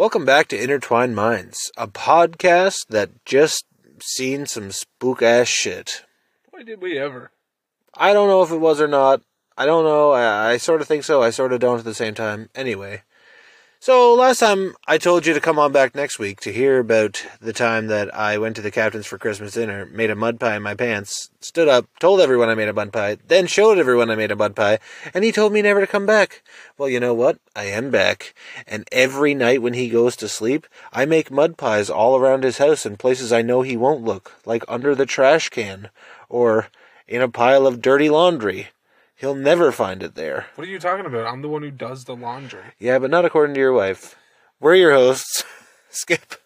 Welcome back to Intertwined Minds, a podcast that just seen some spook ass shit. Why did we ever? I don't know if it was or not. I don't know. I, I sort of think so. I sort of don't at the same time. Anyway. So last time I told you to come on back next week to hear about the time that I went to the captain's for Christmas dinner, made a mud pie in my pants, stood up, told everyone I made a mud pie, then showed everyone I made a mud pie, and he told me never to come back. Well, you know what? I am back. And every night when he goes to sleep, I make mud pies all around his house in places I know he won't look, like under the trash can, or in a pile of dirty laundry. He'll never find it there. What are you talking about? I'm the one who does the laundry. Yeah, but not according to your wife. We're your hosts. Skip.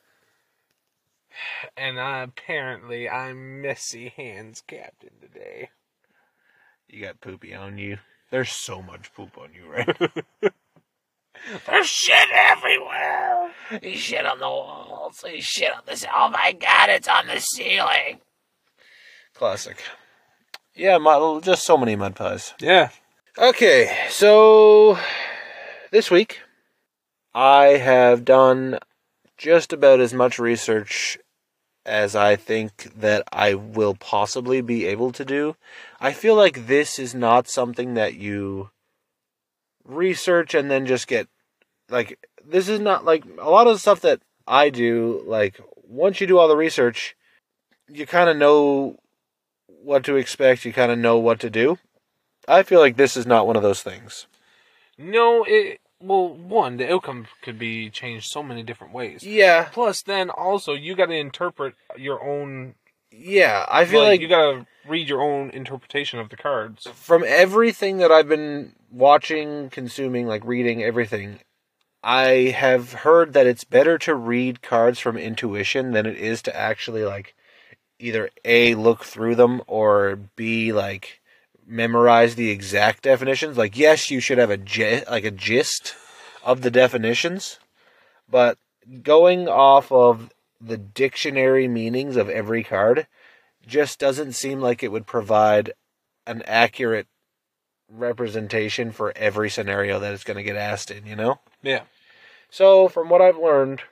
And uh, apparently, I'm messy hands captain today. You got poopy on you. There's so much poop on you, right? There's shit everywhere. He shit on the walls. He shit on this. Oh my god, it's on the ceiling. Classic. Yeah, just so many mud pies. Yeah. Okay, so this week I have done just about as much research as I think that I will possibly be able to do. I feel like this is not something that you research and then just get like this is not like a lot of the stuff that I do like once you do all the research you kind of know what to expect, you kind of know what to do. I feel like this is not one of those things. No, it. Well, one, the outcome could be changed so many different ways. Yeah, Plus, then also you got to interpret your own. yeah. I feel like, you got to read your own interpretation of the cards. from everything that I've been watching, consuming, like reading everything, I have heard that it's better to read cards from intuition than it is to actually like either A look through them or B like memorize the exact definitions. Like yes, you should have a like a gist of the definitions, but going off of the dictionary meanings of every card just doesn't seem like it would provide an accurate representation for every scenario that it's going to get asked in, you know? Yeah. So, from what I've learned,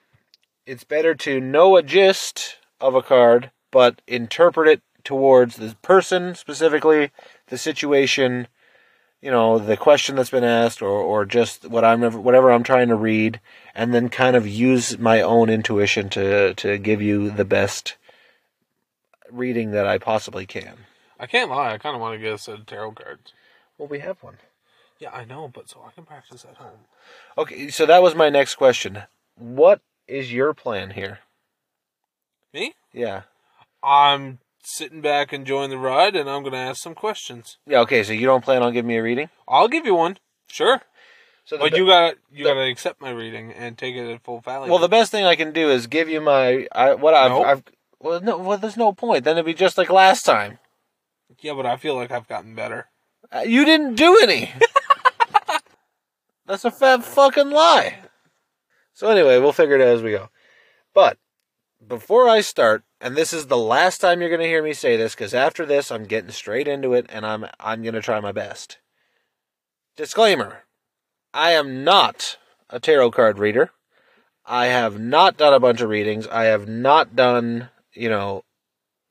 it's better to know a gist of a card, but interpret it towards the person specifically, the situation, you know, the question that's been asked, or, or just what I'm whatever I'm trying to read, and then kind of use my own intuition to to give you the best reading that I possibly can. I can't lie. I kind of want to get a set of tarot cards. Well, we have one. Yeah, I know, but so I can practice at home. Okay, so that was my next question. What is your plan here? Me? Yeah. I'm sitting back enjoying the ride, and I'm going to ask some questions. Yeah, okay, so you don't plan on giving me a reading? I'll give you one. Sure. So But you got you got to accept my reading and take it at full value. Well, the best thing I can do is give you my I what I've, Nope. I've well no well there's no point. Then it'd be just like last time. yeah, but I feel like I've gotten better. Uh, You didn't do any. That's a fat fucking lie. So anyway, we'll figure it out as we go. But before I start, and this is the last time you're going to hear me say this cuz after this I'm getting straight into it and I'm I'm going to try my best. Disclaimer. I am not a tarot card reader. I have not done a bunch of readings. I have not done, you know,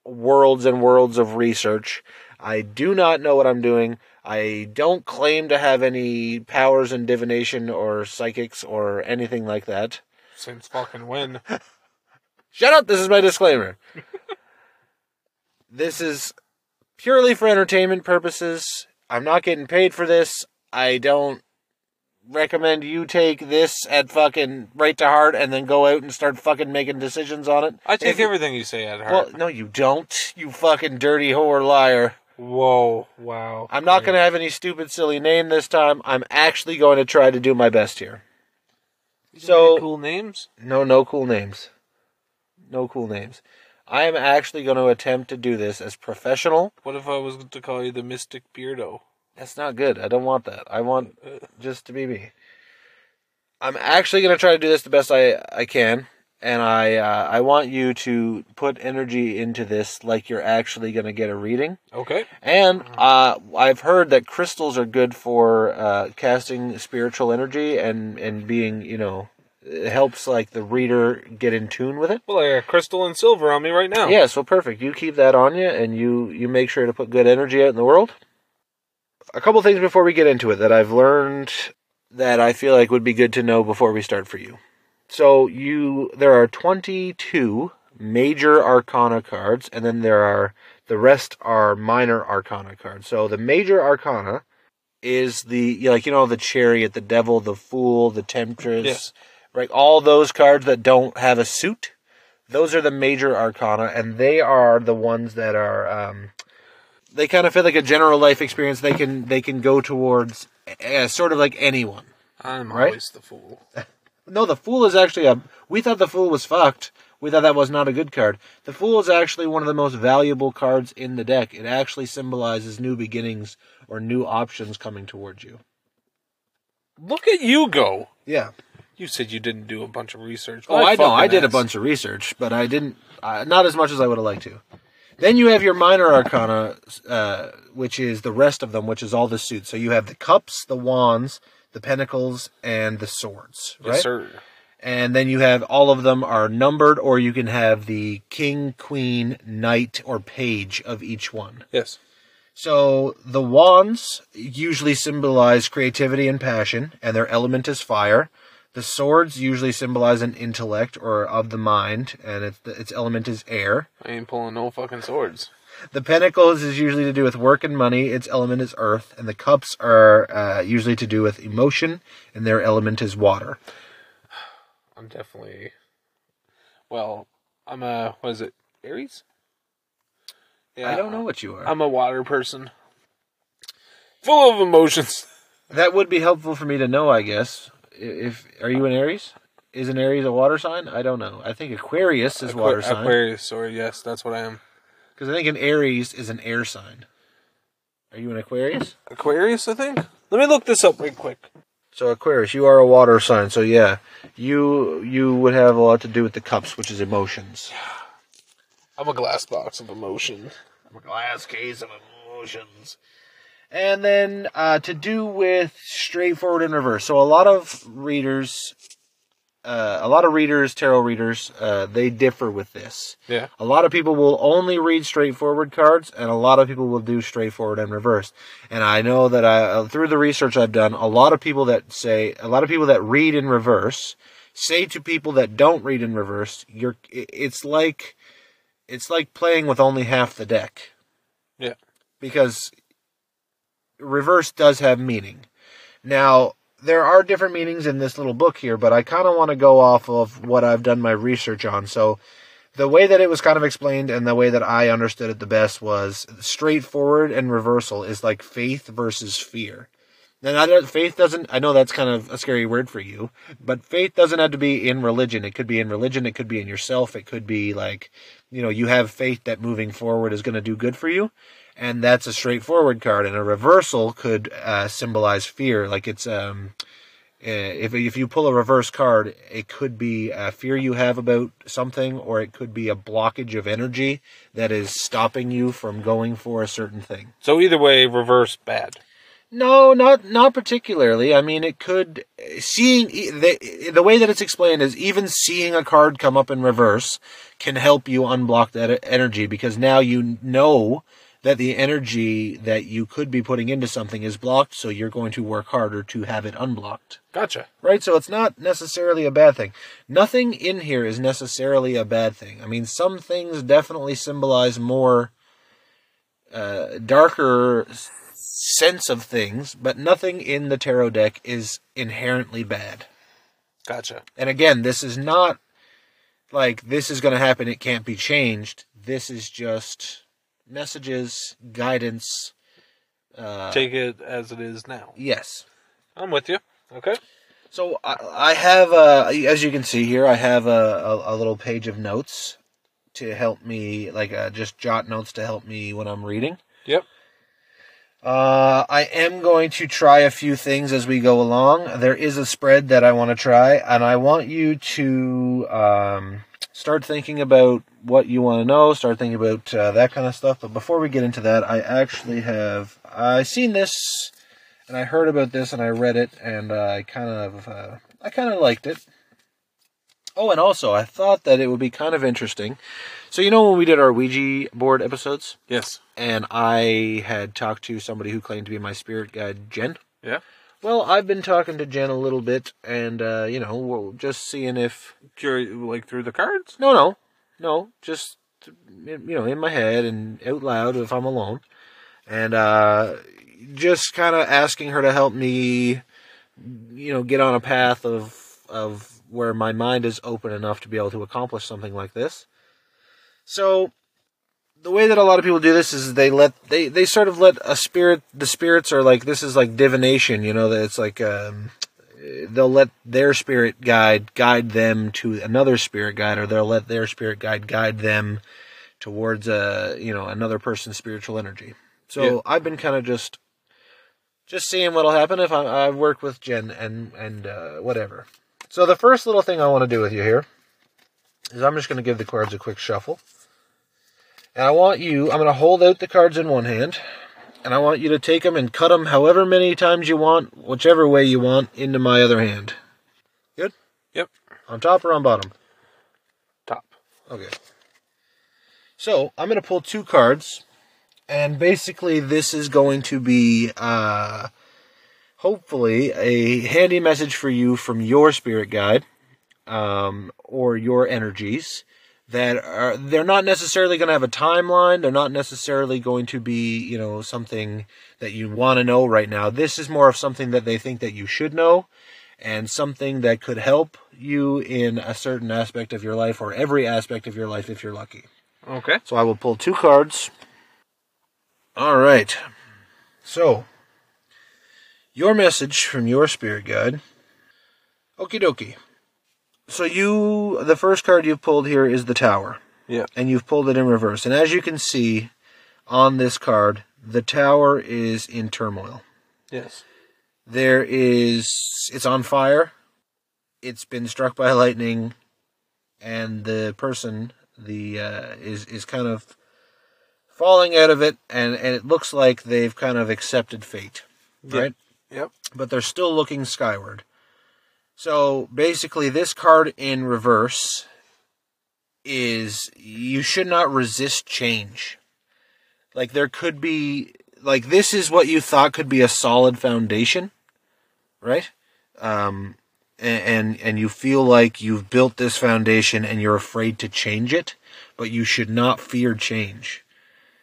worlds and worlds of research. I do not know what I'm doing. I don't claim to have any powers in divination or psychics or anything like that. Since fucking when? Shut up, this is my disclaimer. this is purely for entertainment purposes. I'm not getting paid for this. I don't recommend you take this at fucking right to heart and then go out and start fucking making decisions on it. I take If- everything you say at heart. Well, no, you don't. You fucking dirty whore liar. Whoa, wow. I'm not going to have any stupid, silly name this time. I'm actually going to try to do my best here. So- cool names. No, no cool names. No cool names. I am actually going to attempt to do this as professional. What if I was to call you the Mystic Beardo? That's not good. I don't want that. I want just to be me. I'm actually going to try to do this the best I, I can. And I uh, I want you to put energy into this like you're actually going to get a reading. Okay. And uh, I've heard that crystals are good for uh, casting spiritual energy and, and being, you know, It helps like the reader get in tune with it. Well, I got crystal and silver on me right now. Yeah, so perfect. You keep that on you, and you you make sure to put good energy out in the world. A couple things before we get into it that I've learned that I feel like would be good to know before we start for you. So you there are 22 major arcana cards and then there are the rest are minor arcana cards. So the major arcana is the like you know the chariot, the devil, the fool, the temptress, right? All those cards that don't have a suit. Those are the major arcana and they are the ones that are um they kind of feel like a general life experience they can they can go towards uh, sort of like anyone. I'm Right? always the fool. No, the Fool is actually a. We thought the Fool was fucked. We thought that was not a good card. The Fool is actually one of the most valuable cards in the deck. It actually symbolizes new beginnings or new options coming towards you. Look at you go. Yeah. You said you didn't do a bunch of research. Oh, I know. I did a bunch of research, but I didn't. Uh, not as much as I would have liked to. Then you have your minor arcana, uh, which is the rest of them, which is all the suits. So you have the cups, the wands, the pentacles, and the swords. Right. Yes, sir. and then you have all of them are numbered or you can have the king queen knight or page of each one Yes. so the wands usually symbolize creativity and passion and their element is fire the swords usually symbolize an intellect or of the mind and its, its element is air I ain't pulling no fucking swords. the pentacles is usually to do with work and money its element is earth and the cups are uh, usually to do with emotion and their element is water I'm definitely. Well, I'm a. What is it? Aries? Yeah. i don't know what you are I'm a water person. Full of emotions. That would be helpful for me to know, I guess. If are you an Aries? Is an Aries a water sign? I don't know. I think Aquarius is Aqua- water sign Aquarius, sorry, yes, that's what I am. because I think an Aries is an air sign. Are you an Aquarius? Aquarius, I think. Let me look this up real quick. So Aquarius, you are a water sign. So yeah, you you would have a lot to do with the cups, which is emotions. I'm a glass box of emotion. I'm a glass case of emotions. And then uh, to do with straightforward and reverse. So a lot of readers, uh, a lot of readers, tarot readers, uh, they differ with this. Yeah. A lot of people will only read straightforward cards, and a lot of people will do straightforward and reverse. And I know that I, uh, through the research I've done, a lot of people that say, a lot of people that read in reverse say to people that don't read in reverse, you're, it's like, it's like playing with only half the deck. Yeah. Because reverse does have meaning. Now, there are different meanings in this little book here, but I kind of want to go off of what I've done my research on. So, the way that it was kind of explained and the way that I understood it the best was straightforward and reversal is like faith versus fear. Now, faith doesn't, I know that's kind of a scary word for you, but faith doesn't have to be in religion. It could be in religion, it could be in yourself, it could be like, you know, you have faith that moving forward is going to do good for you. And that's a straightforward card. And a reversal could uh, symbolize fear. Like it's, um, uh, if if you pull a reverse card, it could be a fear you have about something, or it could be a blockage of energy that is stopping you from going for a certain thing. So either way, reverse bad. No, not not particularly. I mean, it could seeing the the way that it's explained is even seeing a card come up in reverse can help you unblock that energy because now you know that the energy that you could be putting into something is blocked, so you're going to work harder to have it unblocked. Gotcha. Right? So it's not necessarily a bad thing. Nothing in here is necessarily a bad thing. I mean, some things definitely symbolize more uh, darker sense of things, but nothing in the tarot deck is inherently bad. Gotcha. And again, this is not like this is going to happen, it can't be changed. This is just messages, guidance. Uh, Take it as it is now. yes. I'm with you. Okay. So I, I have, uh, as you can see here, I have a, a, a little page of notes to help me, like uh, just jot notes to help me when I'm reading. Yep. Uh, I am going to try a few things as we go along. There is a spread that I want to try, and I want you to um, start thinking about what you want to know. Start thinking about uh, that kind of stuff. But before we get into that, I actually have I seen this, and I heard about this, and I read it, and I kind of uh, I kind of liked it. Oh, and also, I thought that it would be kind of interesting. So, you know, when we did our Ouija board episodes, Yes. and I had talked to somebody who claimed to be my spirit guide, Jen. Yeah. Well, I've been talking to Jen a little bit, and uh, you know, we're just seeing if like through the cards. no, no, no, just you know, in my head and out loud if I'm alone, and uh, just kind of asking her to help me, you know, get on a path of of where my mind is open enough to be able to accomplish something like this. So the way that a lot of people do this is they let they they sort of let a spirit the spirits are like this is like divination you know that it's like um they'll let their spirit guide guide them to another spirit guide or they'll let their spirit guide guide them towards a you know another person's spiritual energy. So Yeah. i've been kind of just just seeing what'll happen if I, I work with jen and and uh, whatever. So the first little thing i want to do with you here is i'm just going to give the cards a quick shuffle and I want you, I'm going to hold out the cards in one hand, and I want you to take them and cut them however many times you want, whichever way you want, into my other hand. Good? Yep. On top or on bottom? Top. Okay. So, I'm going to pull two cards, and basically, this is going to be, uh, hopefully, a handy message for you from your spirit guide, um, or your energies that are they're not necessarily going to have a timeline. They're not necessarily going to be you know something that you want to know right now. This is more of something that they think that you should know and something that could help you in a certain aspect of your life or every aspect of your life if you're lucky. Okay. so i will pull two cards. All right. So your message from your spirit guide. Okie dokie so you the first card you've pulled here is the tower Yeah. and you've pulled it in reverse. And as you can see on this card, the tower is in turmoil. Yes. There is it's on fire. It's been struck by lightning and the person the uh, is is kind of falling out of it and and it looks like they've kind of accepted fate. Right? Yep. but they're still looking skyward. So basically, this card in reverse is you should not resist change. Like there could be like this is what you thought could be a solid foundation, right? Um, and, and and you feel like you've built this foundation and you're afraid to change it, but you should not fear change.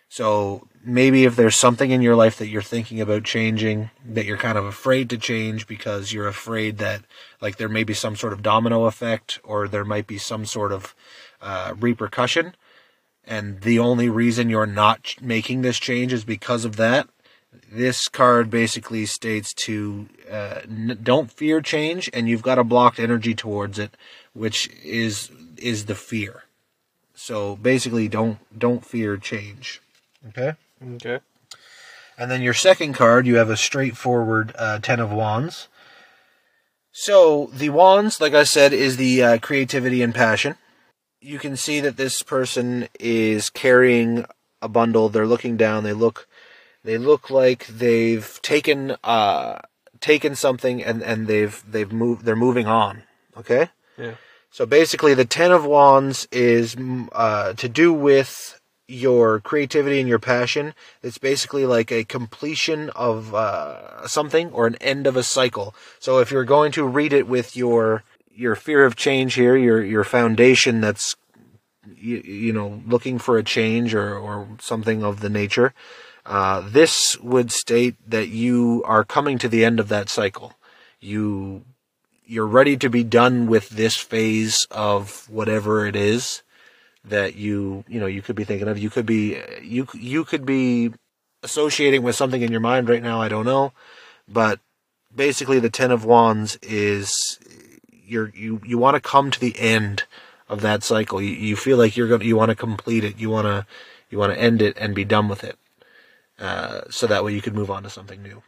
So maybe if there's something in your life that you're thinking about changing, that you're kind of afraid to change because you're afraid that like there may be some sort of domino effect or there might be some sort of uh, repercussion, and the only reason you're not making this change is because of that. This card basically states to uh, n- don't fear change, and you've got a blocked energy towards it, which is is the fear. So basically, don't don't fear change. Okay. Okay. And then your second card, you have a straightforward uh, Ten of Wands. So the Wands, like I said, is the uh, creativity and passion. You can see that this person is carrying a bundle. They're looking down. They look, they look like they've taken uh, taken something and and they've they've moved. They're moving on. Okay. Yeah. So basically, the Ten of Wands is mm, uh, to do with your creativity and your passion. It's basically like a completion of uh, something or an end of a cycle. So if you're going to read it with your your fear of change here, your your foundation that's you, you know looking for a change or or something of the nature, uh, this would state that you are coming to the end of that cycle. You you're ready to be done with this phase of whatever it is that you you know you could be thinking of. You could be you you could be associating with something in your mind right now i don't know. But basically the 10 of wands is you're you you want to come to the end of that cycle. You, you feel like you're going you want to complete it. You want to you want to end it and be done with it. Uh, so that way you could move on to something new.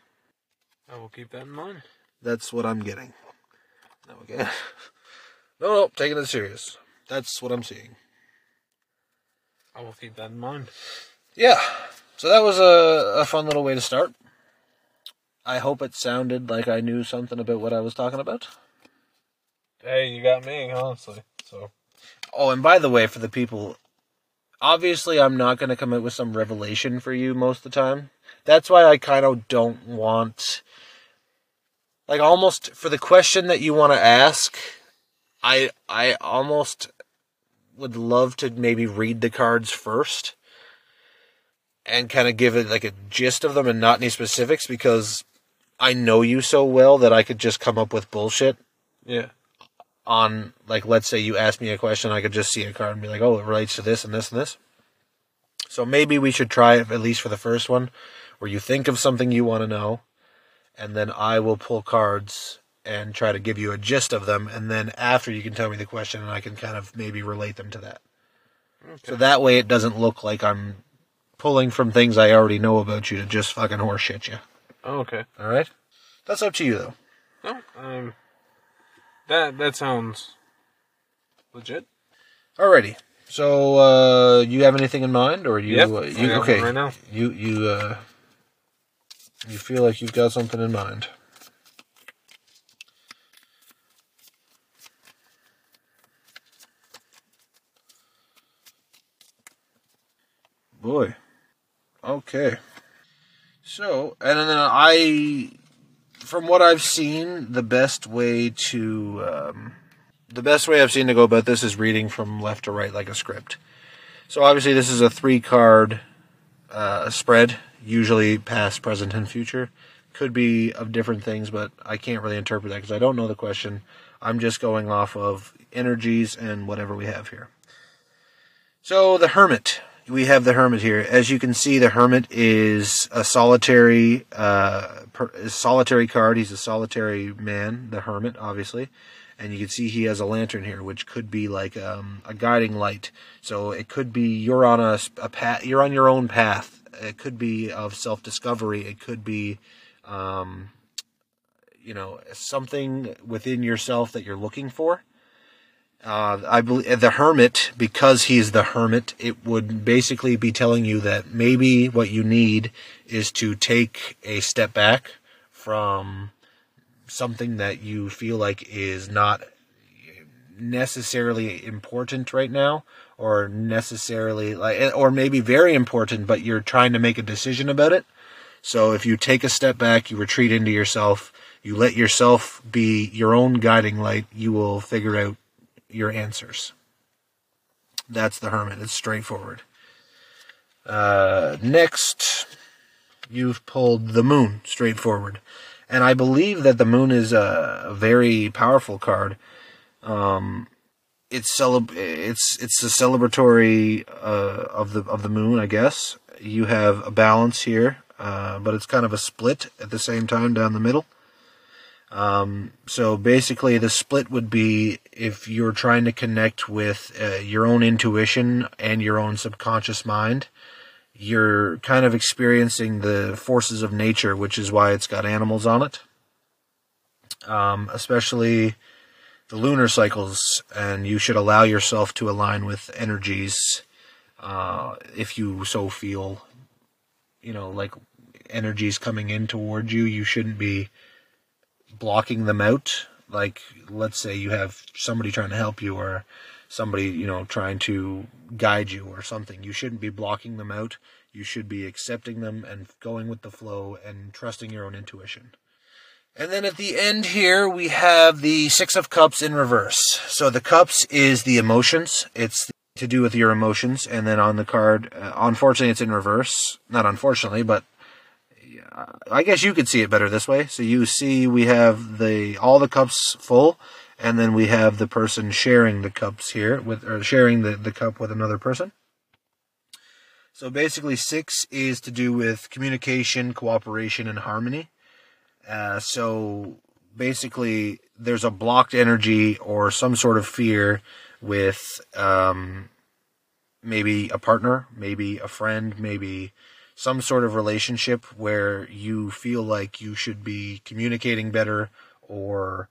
I will keep that in mind. that's what i'm getting. Okay. No no taking it serious. That's what i'm seeing I will keep that in mind. yeah so that was a, a fun little way to start i hope it sounded like i knew something about what i was talking about Hey, you got me, honestly. So Oh, and by the way, for the people, obviously, I'm not going to come out with some revelation for you most of the time. That's why I kind of don't want, like, almost for the question that you want to ask. I I almost would love to maybe read the cards first and kind of give it like a gist of them and not any specifics because I know you so well that I could just come up with bullshit yeah, on like let's say you ask me a question i could just see a card and be like oh it relates to this and this and this. So maybe we should try it at least for the first one where you think of something you want to know and then i will pull cards and try to give you a gist of them and then after you can tell me the question and i can kind of maybe relate them to that so that way it doesn't look like i'm pulling from things i already know about you to just fucking horseshit you oh, okay. all right that's up to you though No, um, that that sounds legit. Alrighty. So, uh, you have anything in mind, or you? Yep, uh, you okay? right now. You you uh, you feel like you've got something in mind. Boy. Okay. So, and then I, from what I've seen, the best way to um, the best way I've seen to go about this is reading from left to right like a script. So obviously this is a three card uh, spread, usually past, present, and future. Could be of different things, but I can't really interpret that because I don't know the question. I'm just going off of energies and whatever we have here. So the Hermit. We have the Hermit here. As you can see, the Hermit is a solitary, uh, per, solitary card. He's a solitary man, the Hermit, obviously and you can see he has a lantern here, which could be like um, a guiding light. So it could be you're on a, a path, you're on your own path. It could be of self discovery. It could be, um, you know, something within yourself that you're looking for. Uh, I believe the hermit, because he's the hermit, it would basically be telling you that maybe what you need is to take a step back from something that you feel like is not necessarily important right now or necessarily like or maybe very important but you're trying to make a decision about it. So if you take a step back you retreat into yourself you let yourself be your own guiding light you will figure out your answers that's the hermit it's straightforward uh, next you've pulled the moon straightforward and I believe that the moon is a, a very powerful card. Um, it's celeb- it's it's a celebratory uh, of the of the moon, I guess. You have a balance here, uh, but it's kind of a split at the same time down the middle. Um, so basically, the split would be if you're trying to connect with uh, your own intuition and your own subconscious mind you're kind of experiencing the forces of nature, which is why it's got animals on it. Um, especially the lunar cycles, and you should allow yourself to align with energies uh, if you so feel. You know, like energies coming in toward you, you shouldn't be blocking them out. Like, let's say you have somebody trying to help you, or somebody, you know, trying to guide you or something. You shouldn't be blocking them out. You should be accepting them and going with the flow and trusting your own intuition. And then at the end here, we have the Six of Cups in reverse. So the Cups is the emotions. It's to do with your emotions. And then on the card, uh, unfortunately, it's in reverse. Not unfortunately, but I guess you could see it better this way. So you see we have the all the cups full, and then we have the person sharing the cups here with or sharing the, the cup with another person. So basically, six is to do with communication, cooperation, and harmony. Uh, so basically, there's a blocked energy or some sort of fear with um, maybe a partner, maybe a friend, maybe some sort of relationship where you feel like you should be communicating better or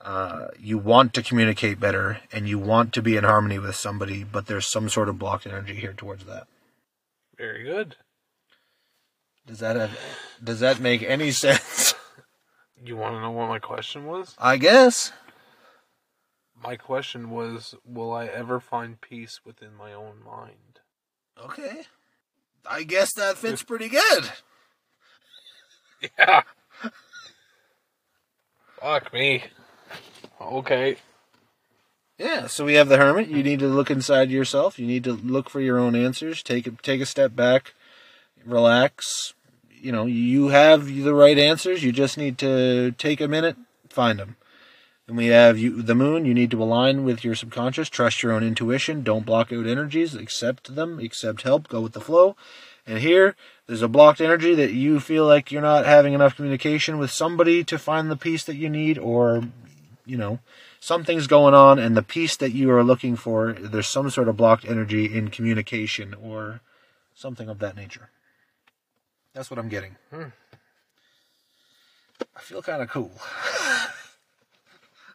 uh, you want to communicate better and you want to be in harmony with somebody, but there's some sort of blocked energy here towards that. Very good. Does that have, does that make any sense? You want to know what my question was? I guess. My question was, will I ever find peace within my own mind? Okay. I guess that fits pretty good. Yeah. Fuck me. Okay. Yeah, so we have the hermit. You need to look inside yourself. You need to look for your own answers. Take a, take a step back, relax. You know, you have the right answers. You just need to take a minute, find them. And we have you, the moon. You need to align with your subconscious. Trust your own intuition. Don't block out energies. Accept them. Accept help. Go with the flow. And here, there's a blocked energy that you feel like you're not having enough communication with somebody to find the peace that you need, or, you know, something's going on, and the peace that you are looking for, there's some sort of blocked energy in communication or something of that nature. That's what I'm getting. Hmm. I feel kind of cool.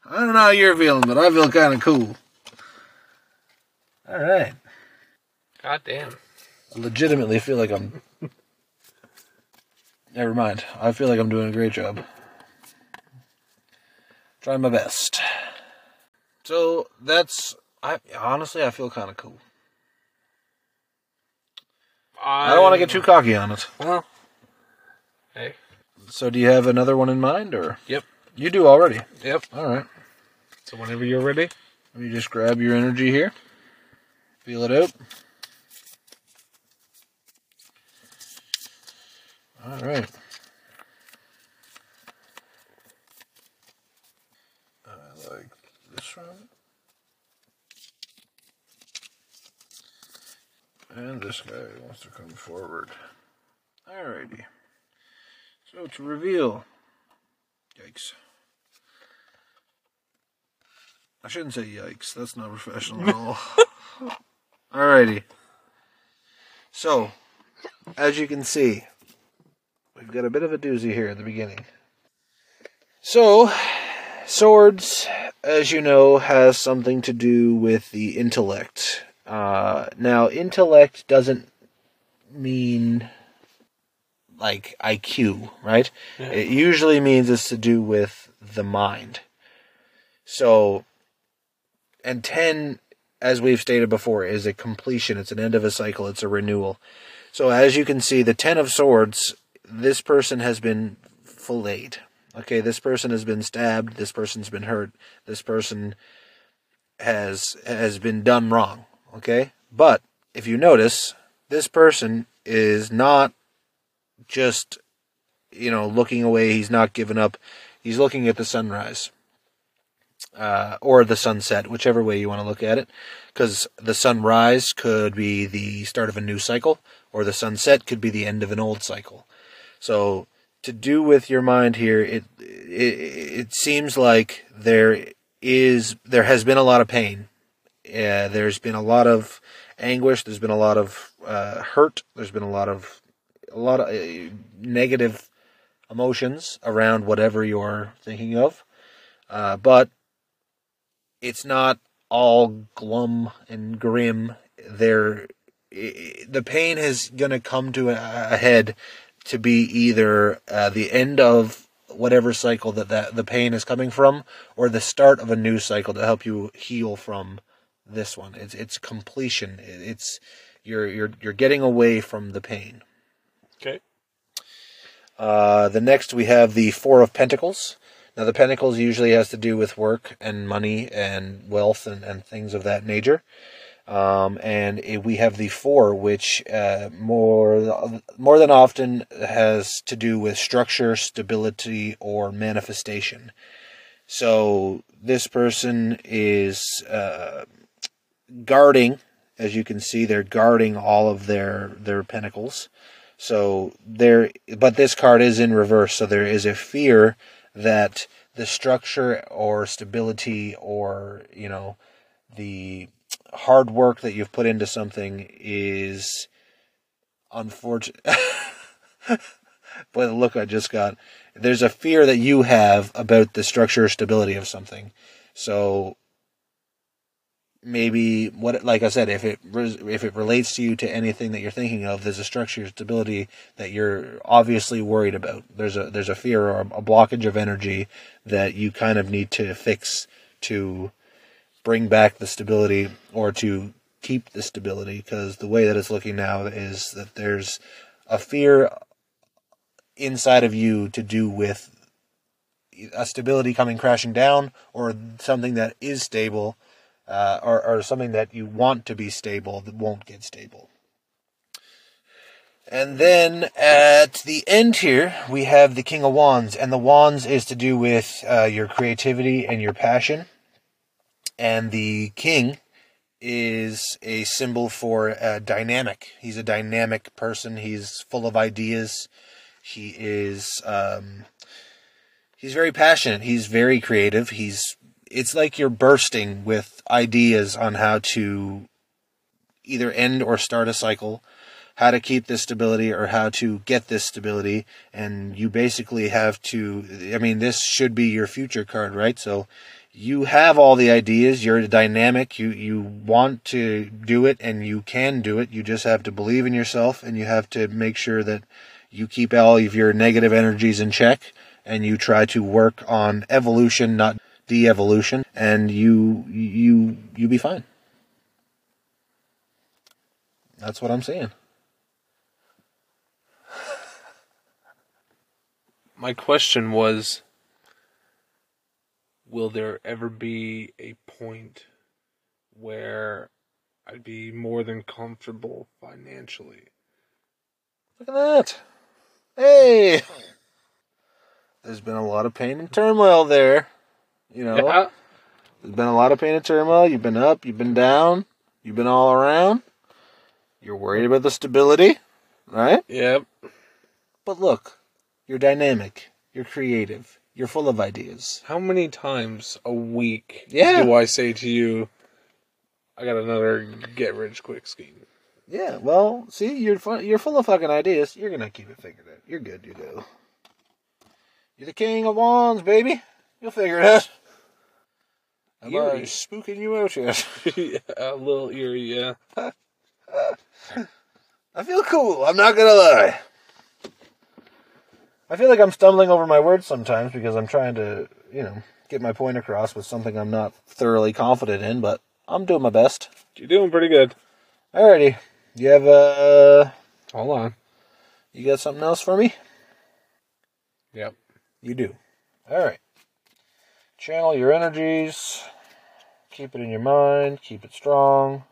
I don't know how you're feeling, but I feel kind of cool. All right. God damn. I legitimately feel like I'm. Never mind. I feel like I'm doing a great job. Trying my best. So that's. I honestly, I feel kind of cool. I don't want to get too cocky on it. Well. Hey. So, do you have another one in mind, or Yep. You do already? Yep. All right. So whenever you're ready. Let me just grab your energy here. Feel it out. All right. I like this one. And this guy wants to come forward. Alrighty. So to reveal. Yikes. I shouldn't say yikes. That's not professional at all. Alrighty. So, as you can see, we've got a bit of a doozy here at the beginning. So, swords, as you know, has something to do with the intellect. Uh, now, intellect doesn't mean like IQ, right? Yeah. It usually means it's to do with the mind. So, and 10, as we've stated before, is a completion. It's an end of a cycle. It's a renewal. So, as you can see, the 10 of swords, this person has been filleted. Okay, this person has been stabbed. This person's been hurt. This person has has been done wrong. Okay, but if you notice, this person is not just you know looking away. He's not giving up. He's looking at the sunrise uh, or the sunset, whichever way you want to look at it. Because the sunrise could be the start of a new cycle, or the sunset could be the end of an old cycle. So, to do with your mind here, it it, it seems like there is there has been a lot of pain. There's been a lot of anguish. There's been a lot of uh, hurt. There's been a lot of a lot of uh, negative emotions around whatever you're thinking of. Uh, but it's not all glum and grim. There, the pain is going to come to a, head to be either uh, the end of whatever cycle that, that the pain is coming from, or the start of a new cycle to help you heal from this one. It's it's completion. It's you're you're you're getting away from the pain. Okay. Uh, the next we have the Four of Pentacles. Now, the Pentacles usually has to do with work and money and wealth and, and things of that nature. Um, and it, we have the Four, which uh, more more than often has to do with structure, stability, or manifestation. So this person is uh, guarding, as you can see, they're guarding all of their their pentacles. So there, but this card is in reverse, so there is a fear that the structure or stability or you know the hard work that you've put into something is unfortunate. Boy, the look I just got. There's a fear that you have about the structure or stability of something. So maybe what like I said, if it if it relates to you to anything that you're thinking of, there's a structure stability that you're obviously worried about. There's a there's a fear or a blockage of energy that you kind of need to fix to bring back the stability or to keep the stability because the way that it's looking now is that there's a fear inside of you to do with a stability coming crashing down or something that is stable uh, or, or something that you want to be stable that won't get stable. And then at the end here, we have the King of Wands, and the Wands is to do with uh, your creativity and your passion. And the King is a symbol for uh, dynamic. He's a dynamic person. He's full of ideas. He is um, he's very passionate. He's very creative. He's it's like you're bursting with ideas on how to either end or start a cycle, how to keep this stability or how to get this stability. And you basically have to, I mean, this should be your future card, right? So you have all the ideas, you're dynamic, you, you want to do it and you can do it. You just have to believe in yourself and you have to make sure that you keep all of your negative energies in check and you try to work on evolution, not de-evolution, and you you you be fine. That's what I'm saying. My question was Will there ever be a point where I'd be more than comfortable financially? Look at that. Hey. There's been a lot of pain and turmoil there. You know, Yeah. there's been a lot of pain and turmoil. You've been up, you've been down, you've been all around. You're worried about the stability, right? Yep. But look, you're dynamic, you're creative, you're full of ideas. How many times a week Yeah. do I say to you, I got another get rich quick scheme? Yeah, well, see, you're you're full of fucking ideas. You're gonna keep it figured out. You're good, you go. You're the king of wands, baby. You'll figure it out. Am I Eerie. spooking you out yet? yeah, a little eerie, yeah. I feel cool. I'm not gonna lie. I feel like I'm stumbling over my words sometimes because I'm trying to, you know, get my point across with something I'm not thoroughly confident in, but I'm doing my best. You're doing pretty good. Alrighty. You have uh Hold on. you got something else for me? Yep. You do. Alright. Channel your energies. Keep it in your mind. Keep it strong.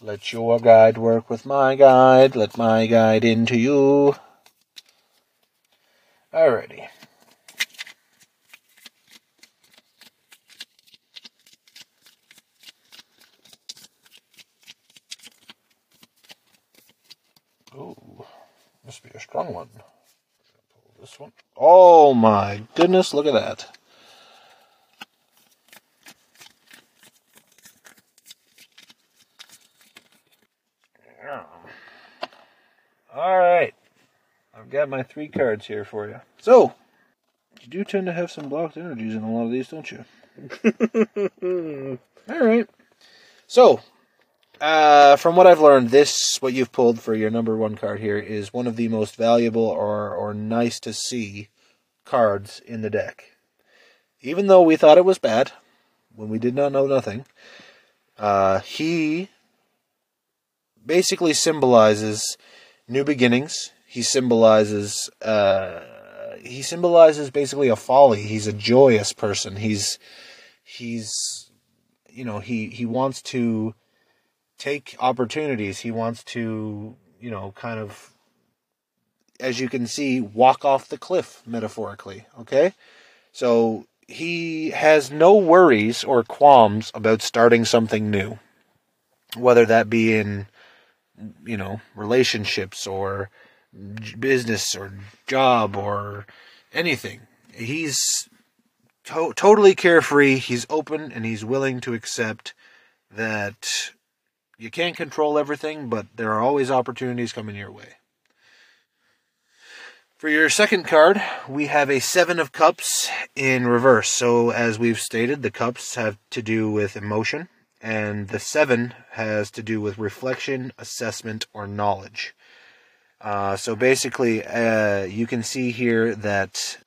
Let your guide work with my guide. Let my guide into you. Alrighty. Ooh, must be a strong one. Pull this one. Oh my goodness, look at that. All right. I've got my three cards here for you. So, you do tend to have some blocked energies in a lot of these, don't you? All right. So, uh, from what I've learned, this what you've pulled for your number one card here is one of the most valuable or or nice to see cards in the deck. Even though we thought it was bad when we did not know nothing, uh, he basically symbolizes new beginnings. He symbolizes uh, he symbolizes basically a folly. He's a joyous person. He's he's you know he he wants to take opportunities. He wants to, you know, kind of, as you can see, walk off the cliff, metaphorically. Okay? So he has no worries or qualms about starting something new, whether that be in, you know, relationships or business or job or anything. He's to- totally carefree. He's open and he's willing to accept that you can't control everything, but there are always opportunities coming your way. For your second card, we have a Seven of Cups in reverse. So, as we've stated, the cups have to do with emotion, and the seven has to do with reflection, assessment, or knowledge. Uh, so, basically, uh, you can see here that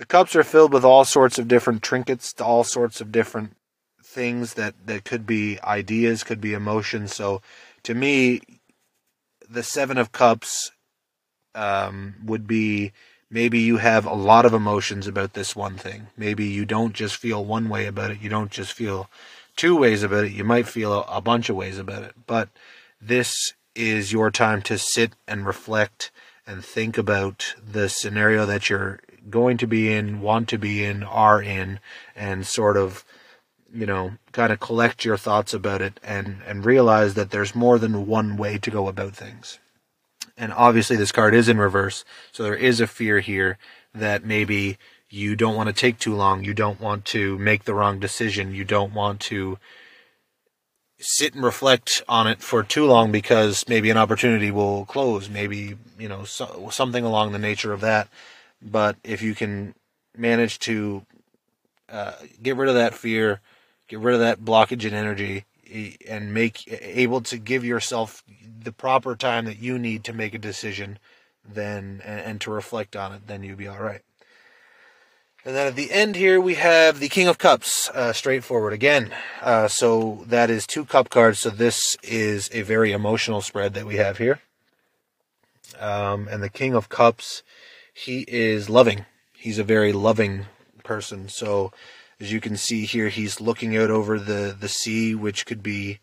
the cups are filled with all sorts of different trinkets, all sorts of different things that that could be ideas, could be emotions. So to me, the seven of cups um, would be maybe you have a lot of emotions about this one thing. Maybe you don't just feel one way about it. You don't just feel two ways about it. You might feel a, bunch of ways about it. But this is your time to sit and reflect and think about the scenario that you're going to be in, want to be in, are in, and sort of, you know, kind of collect your thoughts about it and, and realize that there's more than one way to go about things. And obviously, this card is in reverse, so there is a fear here that maybe you don't want to take too long, you don't want to make the wrong decision, you don't want to sit and reflect on it for too long because maybe an opportunity will close, maybe, you know, so, something along the nature of that. But if you can manage to uh, get rid of that fear, get rid of that blockage in energy, and make able to give yourself the proper time that you need to make a decision, then and, and to reflect on it, then you'll be all right. And then at the end here, we have the King of Cups, uh, straightforward again. Uh, so that is two cup cards. So this is a very emotional spread that we have here. Um, and the King of Cups, he is loving. He's a very loving person. So as you can see here, he's looking out over the, the sea, which could be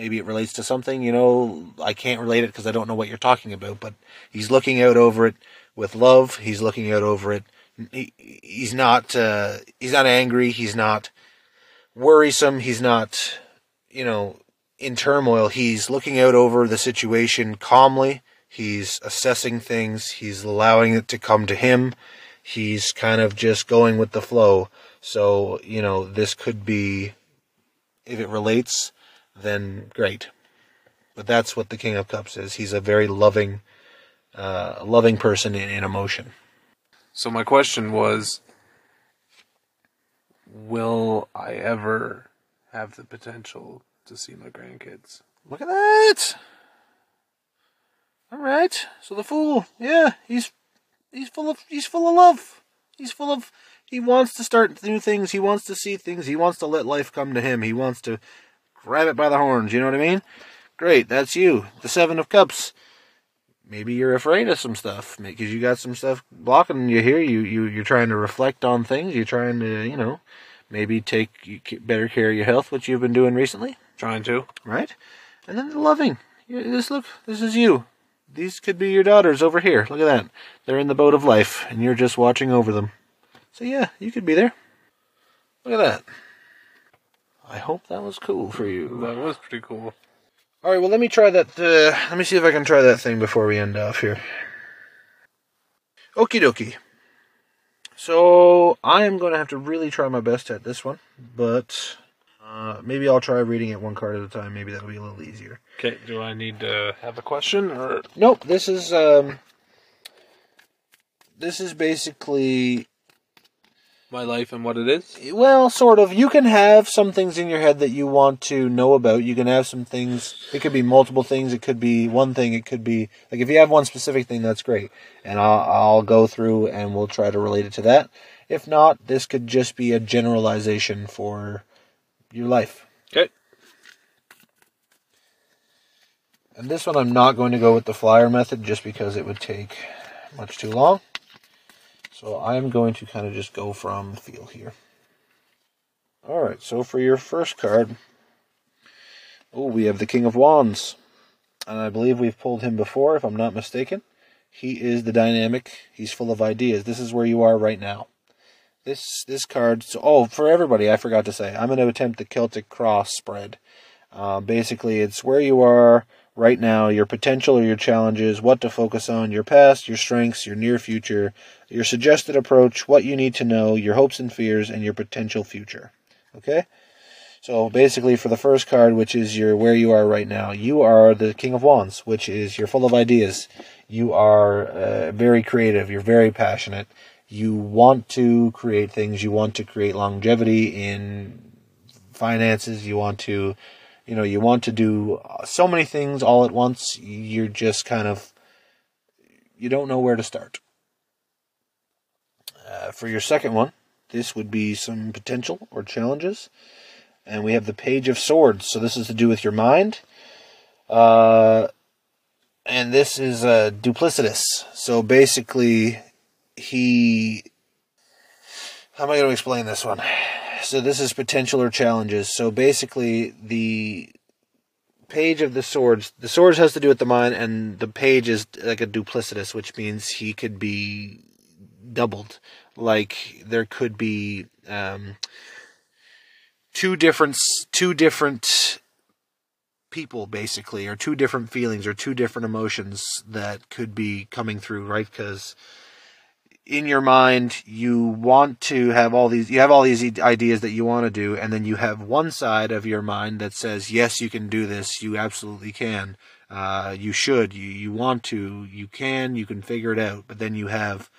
maybe it relates to something, you know, I can't relate it because I don't know what you're talking about, but he's looking out over it with love. He's looking out over it he, he's not uh, he's not angry. He's not worrisome. He's not you know in turmoil. He's looking out over the situation calmly. He's assessing things. He's allowing it to come to him. He's kind of just going with the flow. So you know this could be if it relates, then great. But that's what the King of Cups is. He's a very loving, uh, loving person in, in emotion. So my question was will I ever have the potential to see my grandkids? Look at that. All right. So the fool, yeah, he's he's full of he's full of love. He's full of he wants to start new things. He wants to see things. He wants to let life come to him. He wants to grab it by the horns. You know what I mean? Great. That's you. The Seven of Cups maybe you're afraid of some stuff because you got some stuff blocking you here. You you you're trying to reflect on things. You're trying to you know maybe take better care of your health, which you've been doing recently. Trying to right, and then the loving. This look, this is you. These could be your daughters over here. Look at that. They're in the boat of life, and you're just watching over them. So yeah, you could be there. Look at that. I hope that was cool for you. That was pretty cool. All right, well, let me try that. Uh, let me see if I can try that thing before we end off here. Okie dokie. So I am going to have to really try my best at this one, but uh, maybe I'll try reading it one card at a time. Maybe that'll be a little easier. Okay. Do I need to have a question or? Nope. This is um, this is basically my life and what it is? Well, sort of. You can have some things in your head that you want to know about. You can have some things. It could be multiple things. It could be one thing. It could be like if you have one specific thing, that's great. And I'll, I'll go through and we'll try to relate it to that. If not, this could just be a generalization for your life. Okay. And this one, I'm not going to go with the flyer method just because it would take much too long. So I'm going to kind of just go from feel here. Alright, so for your first card, oh, we have the King of Wands. And I believe we've pulled him before, if I'm not mistaken. He is the dynamic. He's full of ideas. This is where you are right now. This this card. So, oh, for everybody, I forgot to say, I'm going to attempt the Celtic Cross spread. Uh, basically, it's where you are right now, your potential or your challenges, what to focus on, your past, your strengths, your near future, your suggested approach, what you need to know, your hopes and fears, and your potential future. Okay? So basically, for the first card, which is your where you are right now, you are the King of Wands, which is you're full of ideas. You are uh, very creative. You're very passionate. You want to create things. You want to create longevity in finances. You want to you know you want to do so many things all at once you're just kind of you don't know where to start uh, for your second one this would be some potential or challenges. And we have the Page of Swords. So this is to do with your mind. Uh, and this is uh, duplicitous. So basically, he. How am I going to explain this one? So this is potential or challenges. So basically, the page of the swords, the swords has to do with the mind, and the page is like a duplicitous, which means he could be doubled. Like there could be um, two different two different people basically or two different feelings or two different emotions that could be coming through right because in your mind you want to have all these you have all these ideas that you want to do and then you have one side of your mind that says yes you can do this. You absolutely can. Uh, you should. You, you want to. You can. You can figure it out. But then you have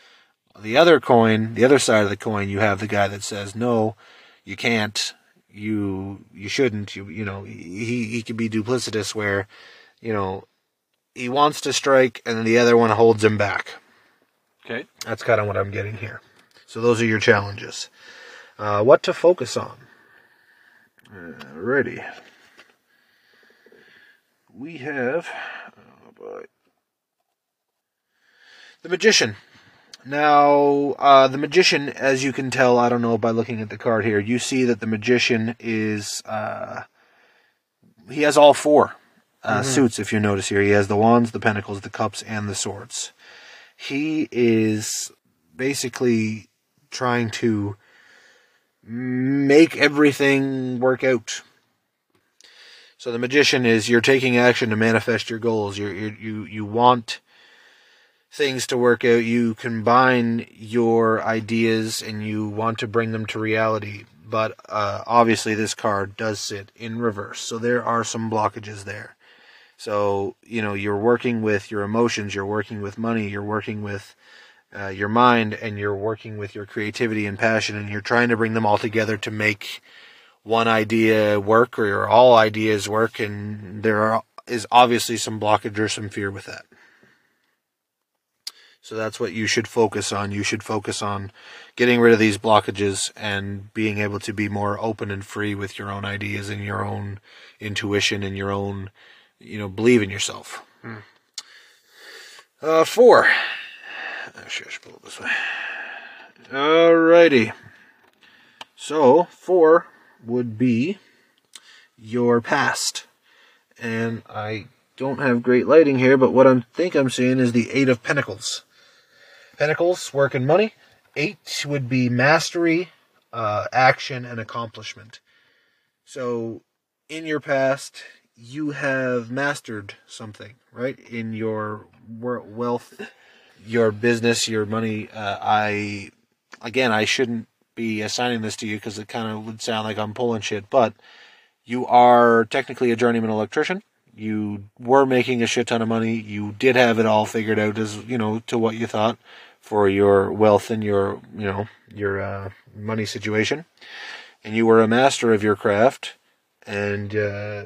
the other coin the other side of the coin. You have the guy that says no you can't. You you shouldn't. You you know he he could be duplicitous where you know he wants to strike and then the other one holds him back Okay. that's kind of what i'm getting here so those are your challenges uh, what to focus on Alrighty. we have oh boy. the magician now, uh, the magician, as you can tell, I don't know by looking at the card here, you see that the magician is, uh, he has all four uh, suits, if you notice here. He has the wands, the pentacles, the cups, and the swords. He is basically trying to make everything work out. So the magician is you're taking action to manifest your goals. You you you want things to work out. You combine your ideas and you want to bring them to reality. But uh, obviously, this card does sit in reverse. So there are some blockages there. So, you know, you're working with your emotions, you're working with money, you're working with uh, your mind, and you're working with your creativity and passion, and you're trying to bring them all together to make one idea work or all ideas work. And there are, is obviously some blockage or some fear with that. So that's what you should focus on. You should focus on getting rid of these blockages and being able to be more open and free with your own ideas and your own intuition and your own, you know, believe in yourself. Uh, four. Actually, I should pull it this way. Alrighty. So, four would be your past. And I don't have great lighting here, but what I think I'm seeing is the Eight of Pentacles. Pentacles, work and money. Eight would be mastery, uh, action, and accomplishment. So, in your past, you have mastered something, right? In your wealth, your business, your money. Uh, I, again, I shouldn't be assigning this to you because it kind of would sound like I'm pulling shit, but you are technically a journeyman electrician. You were making a shit ton of money. You did have it all figured out as, you know, to what you thought for your wealth and your, you know, your uh, money situation. And you were a master of your craft. And uh,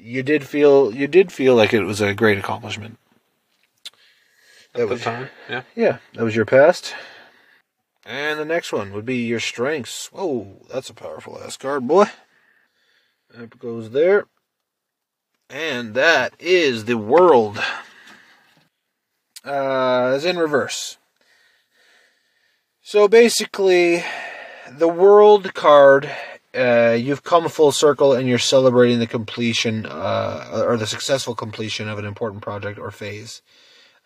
you did feel you did feel like it was a great accomplishment. That At the was time. Yeah. yeah, that was your past. And the next one would be your strengths. Whoa, that's a powerful ass card, boy. That goes there. And that is the world. Uh, is in reverse. So basically, the world card, uh, you've come full circle and you're celebrating the completion, uh, or the successful completion of an important project or phase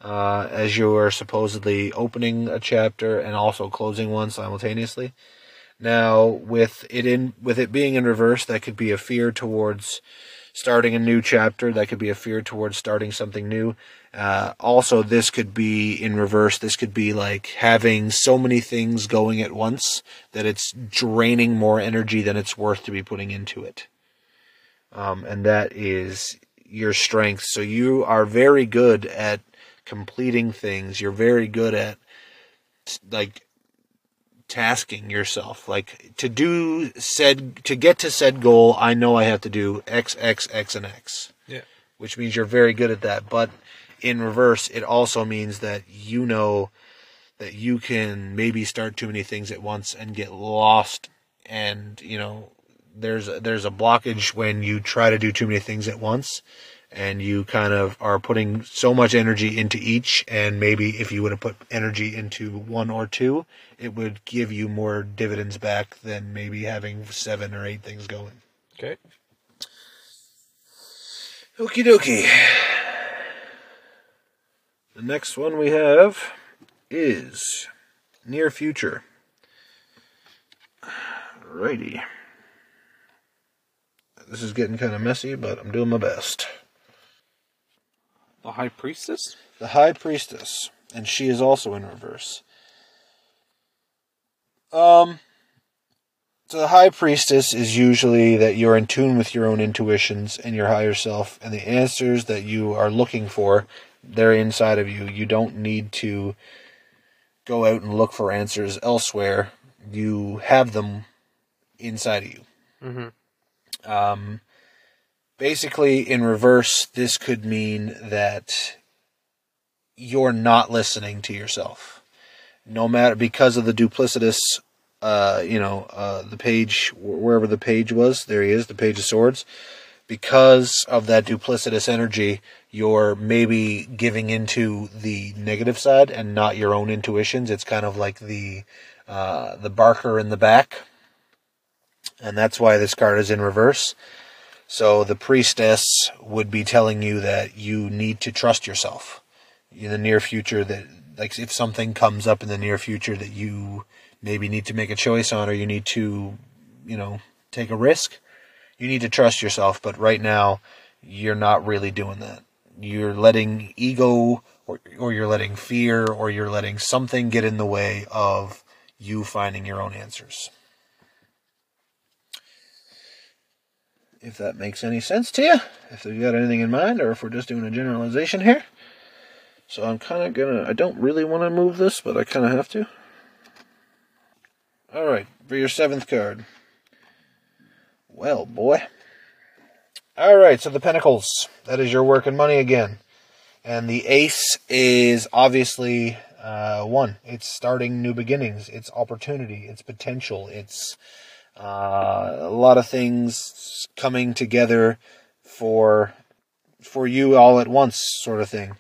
uh, as you are supposedly opening a chapter and also closing one simultaneously. Now, with it in with it being in reverse, that could be a fear towards starting a new chapter. That could be a fear towards starting something new. Uh, also, this could be in reverse. This could be like having so many things going at once that it's draining more energy than it's worth to be putting into it. Um, and that is your strength. So you are very good at completing things. You're very good at like tasking yourself. Like to do said to get to said goal, I know I have to do X, X, X, and X. Yeah. Which means you're very good at that. But in reverse, it also means that you know that you can maybe start too many things at once and get lost and you know there's there's a blockage when you try to do too many things at once and you kind of are putting so much energy into each and maybe if you would have put energy into one or two it would give you more dividends back than maybe having seven or eight things going Okay. Okie dokie. The next one we have is near future. Righty. This is getting kind of messy, but I'm doing my best. The High Priestess? The High Priestess, and she is also in reverse. Um, so the High Priestess is usually that you're in tune with your own intuitions and your higher self, and the answers that you are looking for, they're inside of you. You don't need to go out and look for answers elsewhere. You have them inside of you. Mm-hmm. Um, basically, in reverse, this could mean that you're not listening to yourself. No matter because of the duplicitous, uh, you know, uh, the page wherever the page was, there he is, the page of swords. Because of that duplicitous energy, you're maybe giving into the negative side and not your own intuitions. It's kind of like the uh, the barker in the back, and that's why this card is in reverse. So the priestess would be telling you that you need to trust yourself in the near future. That like if something comes up in the near future that you maybe need to make a choice on, or you need to, you know, take a risk, you need to trust yourself. But right now, you're not really doing that. You're letting ego, or or you're letting fear, or you're letting something get in the way of you finding your own answers. If that makes any sense to you, if you got anything in mind, or if we're just doing a generalization here. So I'm kind of gonna, I don't really want to move this, but I kind of have to. Alright, for your seventh card. Well, boy. Alright, so the Pentacles. That is your work and money again. And the Ace is obviously uh, one. It's starting new beginnings. It's opportunity. It's potential. It's uh, a lot of things coming together for for you all at once sort of thing.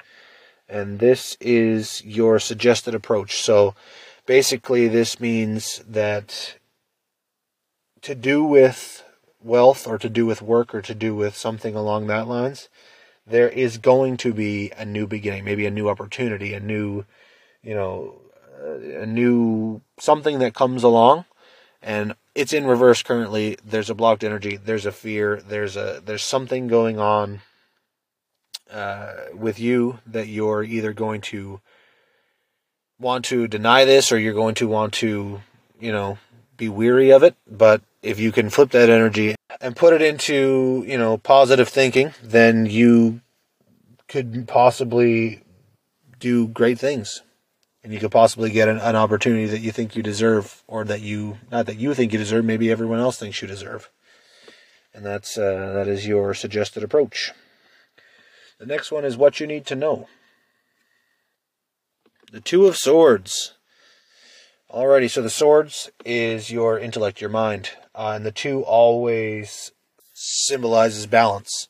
And this is your suggested approach. So basically this means that to do with wealth or to do with work or to do with something along that lines there is going to be a new beginning maybe a new opportunity a new you know a new something that comes along and it's in reverse currently. There's a blocked energy. There's a fear. There's a there's something going on uh, with you that you're either going to want to deny this or you're going to want to you know be weary of it. But if you can flip that energy and put it into you know positive thinking, then you could possibly do great things and you could possibly get an, an, opportunity that you think you deserve, or that you not that you think you deserve, maybe everyone else thinks you deserve, and that's uh, that is your suggested approach. The next one is what you need to know. The Two of Swords. Alrighty, so the swords is your intellect, your mind, uh, and the two always symbolizes balance,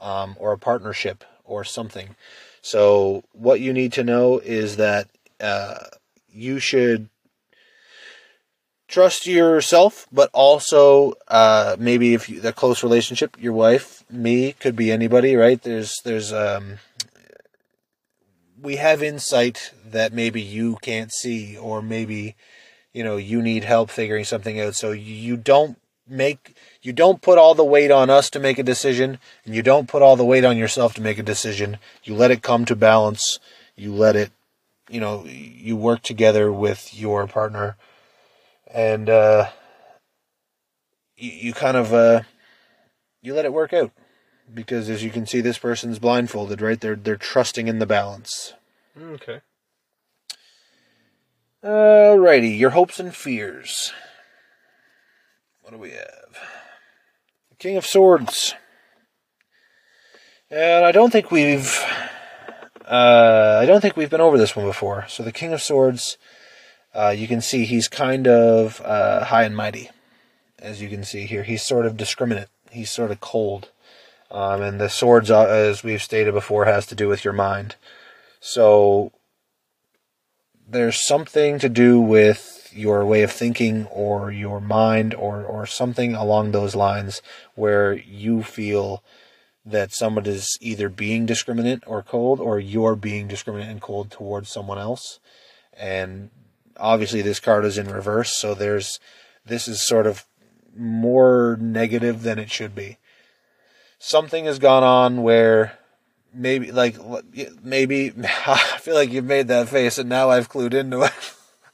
um, or a partnership, or something. So what you need to know is that uh, you should trust yourself, but also uh, maybe if you, close relationship, your wife, me, could be anybody, right? There's there's um, we have insight that maybe you can't see, or maybe you know you need help figuring something out. So you don't make you don't put all the weight on us to make a decision, and you don't put all the weight on yourself to make a decision. You let it come to balance. You let it you know you work together with your partner and uh, you, you kind of uh, you let it work out because as you can see this person's blindfolded right? They're they're trusting in the balance. Okay. alrighty your hopes and fears. What do we have? The king of swords. And i don't think we've Uh, I don't think we've been over this one before. So the King of Swords, uh, you can see he's kind of uh, high and mighty, as you can see here. He's sort of discriminate. He's sort of cold. Um, and the swords, uh, as we've stated before, has to do with your mind. So there's something to do with your way of thinking or your mind or, or something along those lines where you feel that someone is either being discriminate or cold or you're being discriminate and cold towards someone else. And obviously this card is in reverse, so there's this is sort of more negative than it should be. Something has gone on where maybe like maybe I feel like you've made that face and now I've clued into it.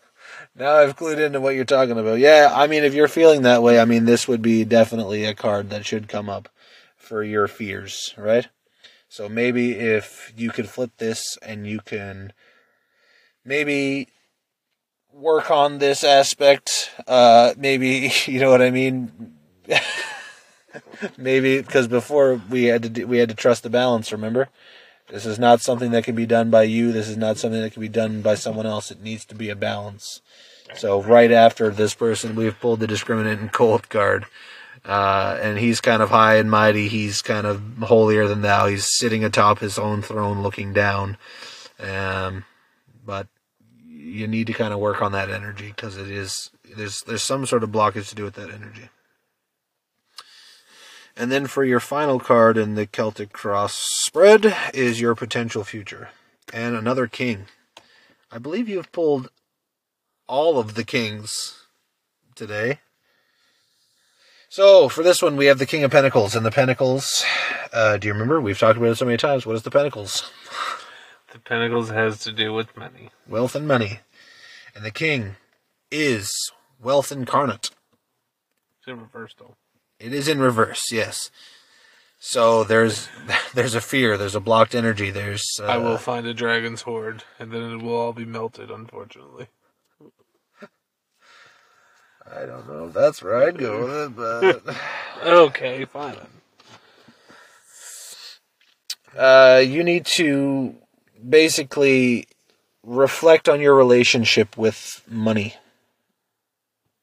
now I've clued into what you're talking about. Yeah, I mean if you're feeling that way, I mean this would be definitely a card that should come up for your fears, right? So maybe if you could flip this and you can maybe work on this aspect, uh maybe you know what I mean? maybe because before we had to do, we had to trust the balance, remember? This is not something that can be done by you. This is not something that can be done by someone else. It needs to be a balance. So right after this person, we've pulled the discriminant and cold card. Uh, and he's kind of high and mighty. He's kind of holier than thou. He's sitting atop his own throne, looking down. Um, but you need to kind of work on that energy because it is there's there's some sort of blockage to do with that energy. And then for your final card in the Celtic Cross spread is your potential future and another king. I believe you've pulled all of the kings today. So for this one, we have the King of Pentacles, and the Pentacles. Uh, do you remember? We've talked about it so many times. What is the Pentacles? The Pentacles has to do with money. Wealth and money, and the King is wealth incarnate. It's in reverse though. It is in reverse, yes. So there's there's a fear, there's a blocked energy, there's. Uh, I will find a dragon's hoard, and then it will all be melted. Unfortunately. I don't know if that's where I'd go with it, but. Okay, fine. uh, you need to basically reflect on your relationship with money.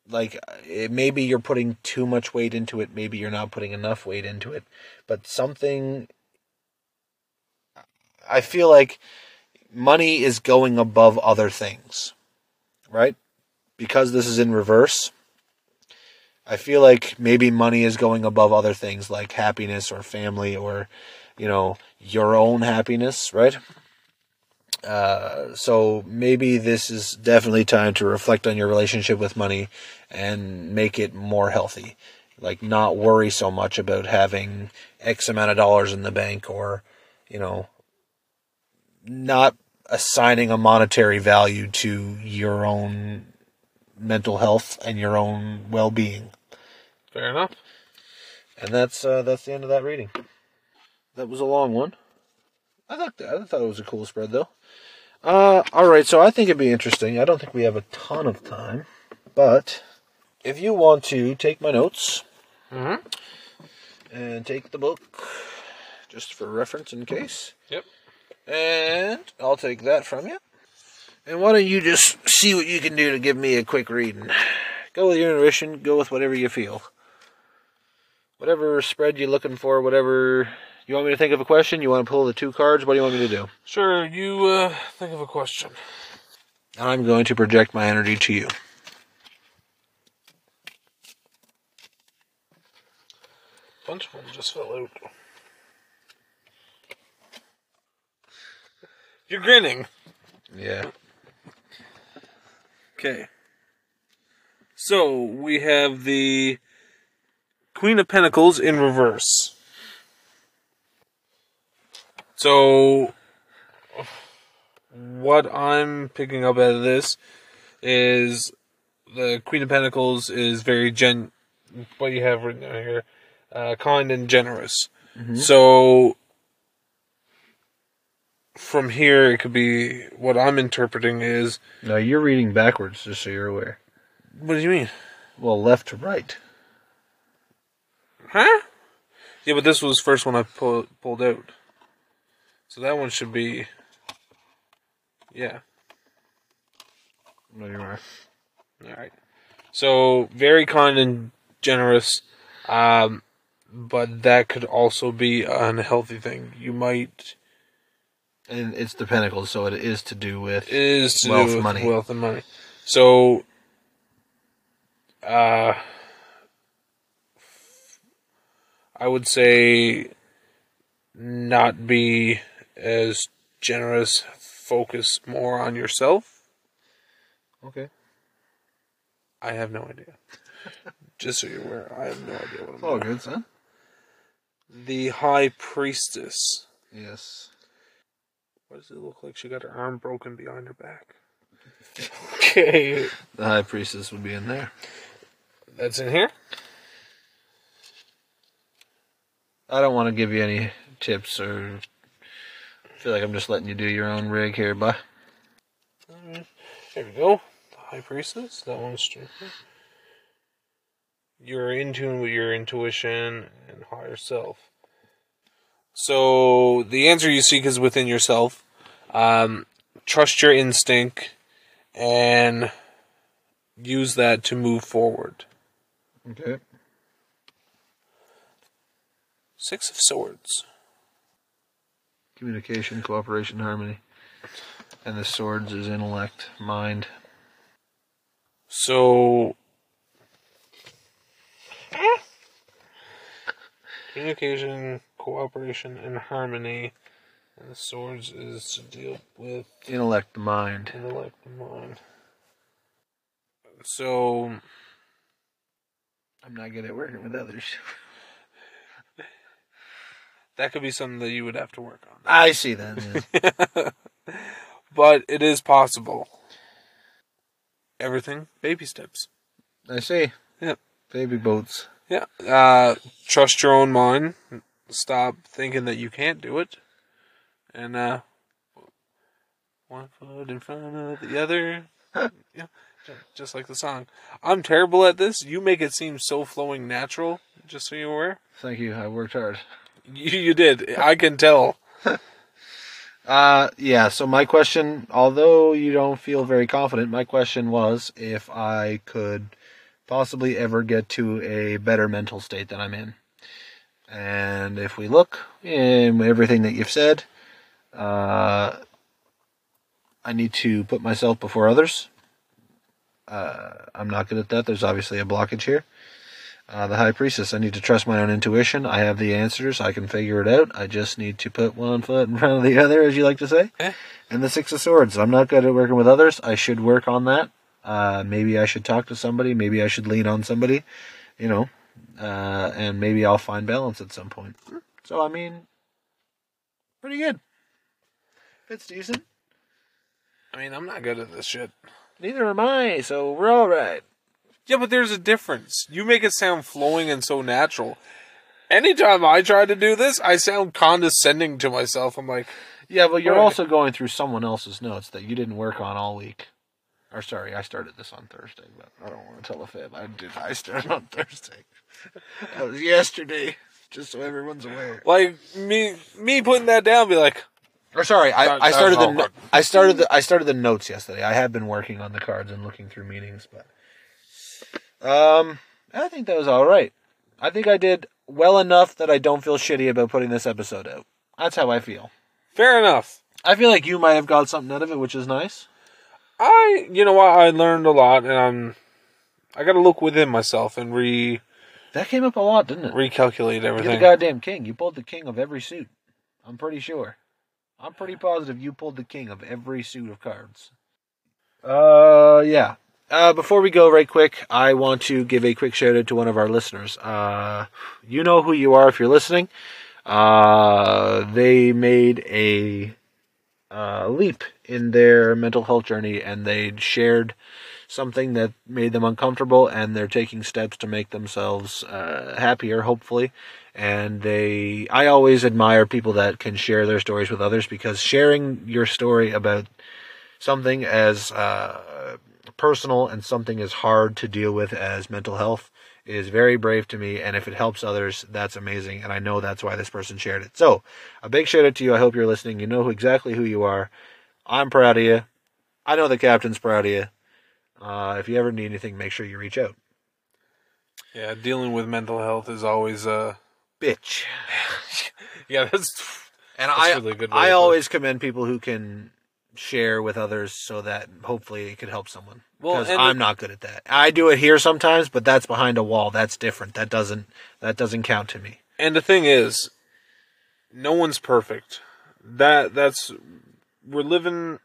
Like, it, maybe you're putting too much weight into it, maybe you're not putting enough weight into it, but something. I feel like money is going above other things, right? Because this is in reverse. I feel like maybe money is going above other things like happiness or family or, you know, your own happiness, right? Uh, so maybe this is definitely time to reflect on your relationship with money and make it more healthy. Like not worry so much about having X amount of dollars in the bank or, you know, not assigning a monetary value to your own mental health and your own well-being. Fair enough. And that's uh, that's the end of that reading. That was a long one. I thought that, I thought it was a cool spread though. Uh, all right, so I think it'd be interesting. I don't think we have a ton of time, but if you want to take my notes mm-hmm. and take the book just for reference in case, Yep. and I'll take that from you. And why don't you just see what you can do to give me a quick reading? Go with your intuition. Go with whatever you feel. Whatever spread you're looking for, whatever. You want me to think of a question? You want to pull the two cards? What do you want me to do? Sure. You uh, think of a question. I'm going to project my energy to you. A bunch of them just fell out. You're grinning. Yeah. Okay. So we have the Queen of Pentacles in reverse. So what I'm picking up out of this is the Queen of Pentacles is very gen what you have written down here. Uh, kind and generous. So from here it could be what I'm interpreting is No, you're reading backwards, just so you're aware. what do you mean? Well, left to right. Huh? Yeah, but this was the first one I pull, pulled out. So that one should be Yeah. There you are. All right. So very kind and generous, um, but that could also be an unhealthy thing. You might And it's the Pentacles, so it is to do with. it is to Wealth, do with money. wealth and money. So, uh, I would say not be as generous. Focus more on yourself. Okay. I have no idea. Just so you're aware, I have no idea what I'm Oh, good, son. The High Priestess. Yes. What does it look like? She got her arm broken behind her back. Okay, The High Priestess would be in there. that's in here. I don't want to give you any tips or feel like I'm just letting you do your own rig here, but There we go. The High Priestess. That one's straight. You're in tune with your intuition and higher self. So the answer you seek is within yourself. Um, trust your instinct and use that to move forward. okay. Six of Swords. Communication, cooperation, harmony, and the swords is intellect, mind. So, communication, cooperation, and harmony. And the swords is to deal with Intellect, the mind. intellect the mind. So, I'm not good at working with others. that could be something that you would have to work on. I see that. yeah. But it is possible. Everything, baby steps. I see. Yep. Baby boats. Yeah. Uh, trust your own mind. Stop thinking that you can't do it. And uh, one foot in front of the other. yeah, just like the song. I'm terrible at this. You make it seem so flowing natural. Just so you're aware. Thank you. I worked hard. You, you did. I can tell. Uh, yeah. So my question, although you don't feel very confident, my question was if I could possibly ever get to a better mental state than I'm in. And if we look in everything that you've said, uh, I need to put myself before others. Uh, I'm not good at that. There's obviously a blockage here. Uh, the High Priestess, I need to trust my own intuition. I have the answers. I can figure it out. I just need to put one foot in front of the other, as you like to say. Eh. And the Six of Swords. I'm not good at working with others. I should work on that. Uh, maybe I should talk to somebody. Maybe I should lean on somebody. You know, uh, and maybe I'll find balance at some point. So I mean, pretty good. It's decent. I mean, I'm not good at this shit. Neither am I. So we're all right. Yeah, but there's a difference. You make it sound flowing and so natural. Anytime I try to do this, I sound condescending to myself. I'm like, Yeah, but you're also going through someone else's notes that you didn't work on all week. Or sorry, I started this on Thursday, but I don't want to tell a fib. I did. I started on Thursday. That was yesterday, just so everyone's aware. like me, me putting that down, be like, Or sorry, I, I started the I started the I started the notes yesterday. I have been working on the cards and looking through meetings, but um, I think that was all right. I think I did well enough that I don't feel shitty about putting this episode out. That's how I feel. fair enough. I feel like you might have got something out of it, which is nice. I, you know what, I learned a lot, and I'm, I got to look within myself and re That came up a lot, didn't it? recalculate everything. You're the goddamn king. You pulled the king of every suit. I'm pretty sure. I'm pretty positive you pulled the king of every suit of cards. Uh, yeah. Uh, before we go, right quick, I want to give a quick shout out to one of our listeners. Uh, you know who you are if you're listening. Uh, they made a uh, leap in their mental health journey and they shared something that made them uncomfortable and they're taking steps to make themselves uh, happier hopefully. And they i always admire people that can share their stories with others because sharing your story about something as uh, personal and something as hard to deal with as mental health is very brave to me. And if it helps others that's amazing. And i know that's why this person shared it. So a big shout out to you. I hope you're listening. You know exactly who you are. I'm proud of you. I know the captain's proud of you. Uh, if you ever need anything, make sure you reach out. Yeah, dealing with mental health is always a Bitch. yeah, that's And That's I, really good I to put it. always commend people who can share with others so that hopefully it could help someone. Well, Because I'm it- not good at that. I do it here sometimes, but that's behind a wall. That's different. That doesn't that doesn't count to me. and the thing is no one's perfect. That that's we're living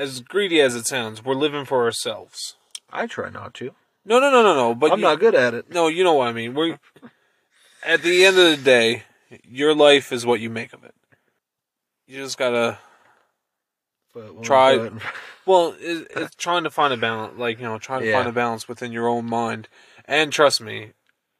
as greedy as it sounds, we're living for ourselves. I try not to. No, no, no, no, no. But I'm you- not good at it. No, you know what I mean. We at the end of the day, your life is what you make of it. You just gotta Try- well, it, it's trying to find a balance. Like you know, trying to Yeah. find a balance within your own mind. And trust me,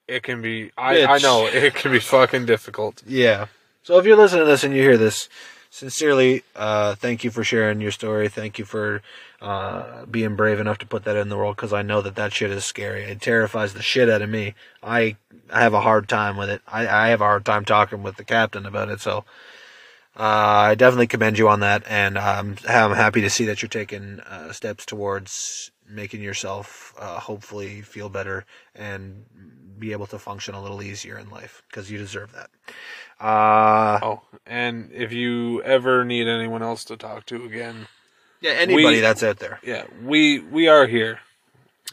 it can be. I I know it can be fucking difficult. Yeah. So if you're listening to this and you hear this, sincerely, uh, thank you for sharing your story. Thank you for uh, being brave enough to put that in the world because I know that that shit is scary. It terrifies the shit out of me. I I have a hard time with it. I, I have a hard time talking with the captain about it. So uh, I definitely commend you on that, and I'm I'm happy to see that you're taking uh, steps towards making yourself uh, hopefully feel better and be able to function a little easier in life because you deserve that. Uh, Oh, and if you ever need anyone else to talk to again, yeah, anybody we- that's out there, yeah, we we are here.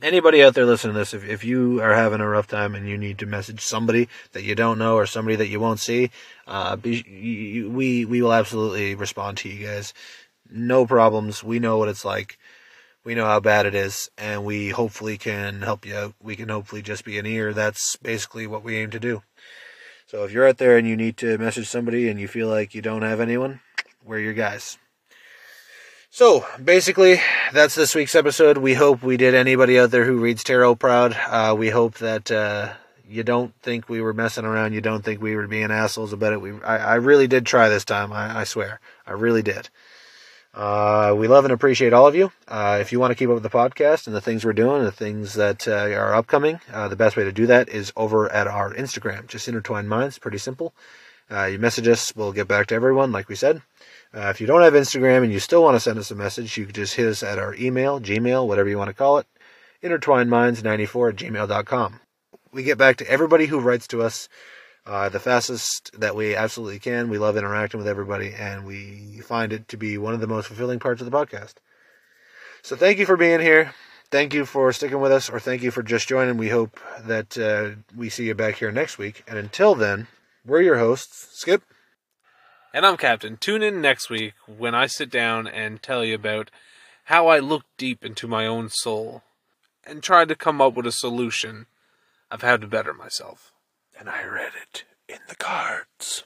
anybody out there listening to this, if, if you are having a rough time and you need to message somebody that you don't know or somebody that you won't see, uh, be, you, we we will absolutely respond to you guys. No problems. We know what it's like. We know how bad it is, and we hopefully can help you out. We can hopefully just be an ear. That's basically what we aim to do. So if you're out there and you need to message somebody and you feel like you don't have anyone, we're your guys. So basically, that's this week's episode. We hope we did anybody out there who reads tarot proud. Uh, we hope that uh, you don't think we were messing around. You don't think we were being assholes about it. We, I, I really did try this time. I, I swear, I really did. Uh, we love and appreciate all of you. Uh, if you want to keep up with the podcast and the things we're doing, the things that uh, are upcoming, uh, the best way to do that is over at our Instagram. Just intertwined minds. Pretty simple. Uh, you message us, we'll get back to everyone, like we said. Uh, if you don't have Instagram and you still want to send us a message, you can just hit us at our email, Gmail, whatever you want to call it, intertwinedminds94 at gmail.com. We get back to everybody who writes to us uh, the fastest that we absolutely can. We love interacting with everybody, and we find it to be one of the most fulfilling parts of the podcast. So thank you for being here. Thank you for sticking with us, or thank you for just joining. We hope that uh, we see you back here next week. And until then, we're your hosts, Skip. And I'm Captain. Tune in next week when I sit down and tell you about how I looked deep into my own soul and tried to come up with a solution of how to better myself and I read it in the cards.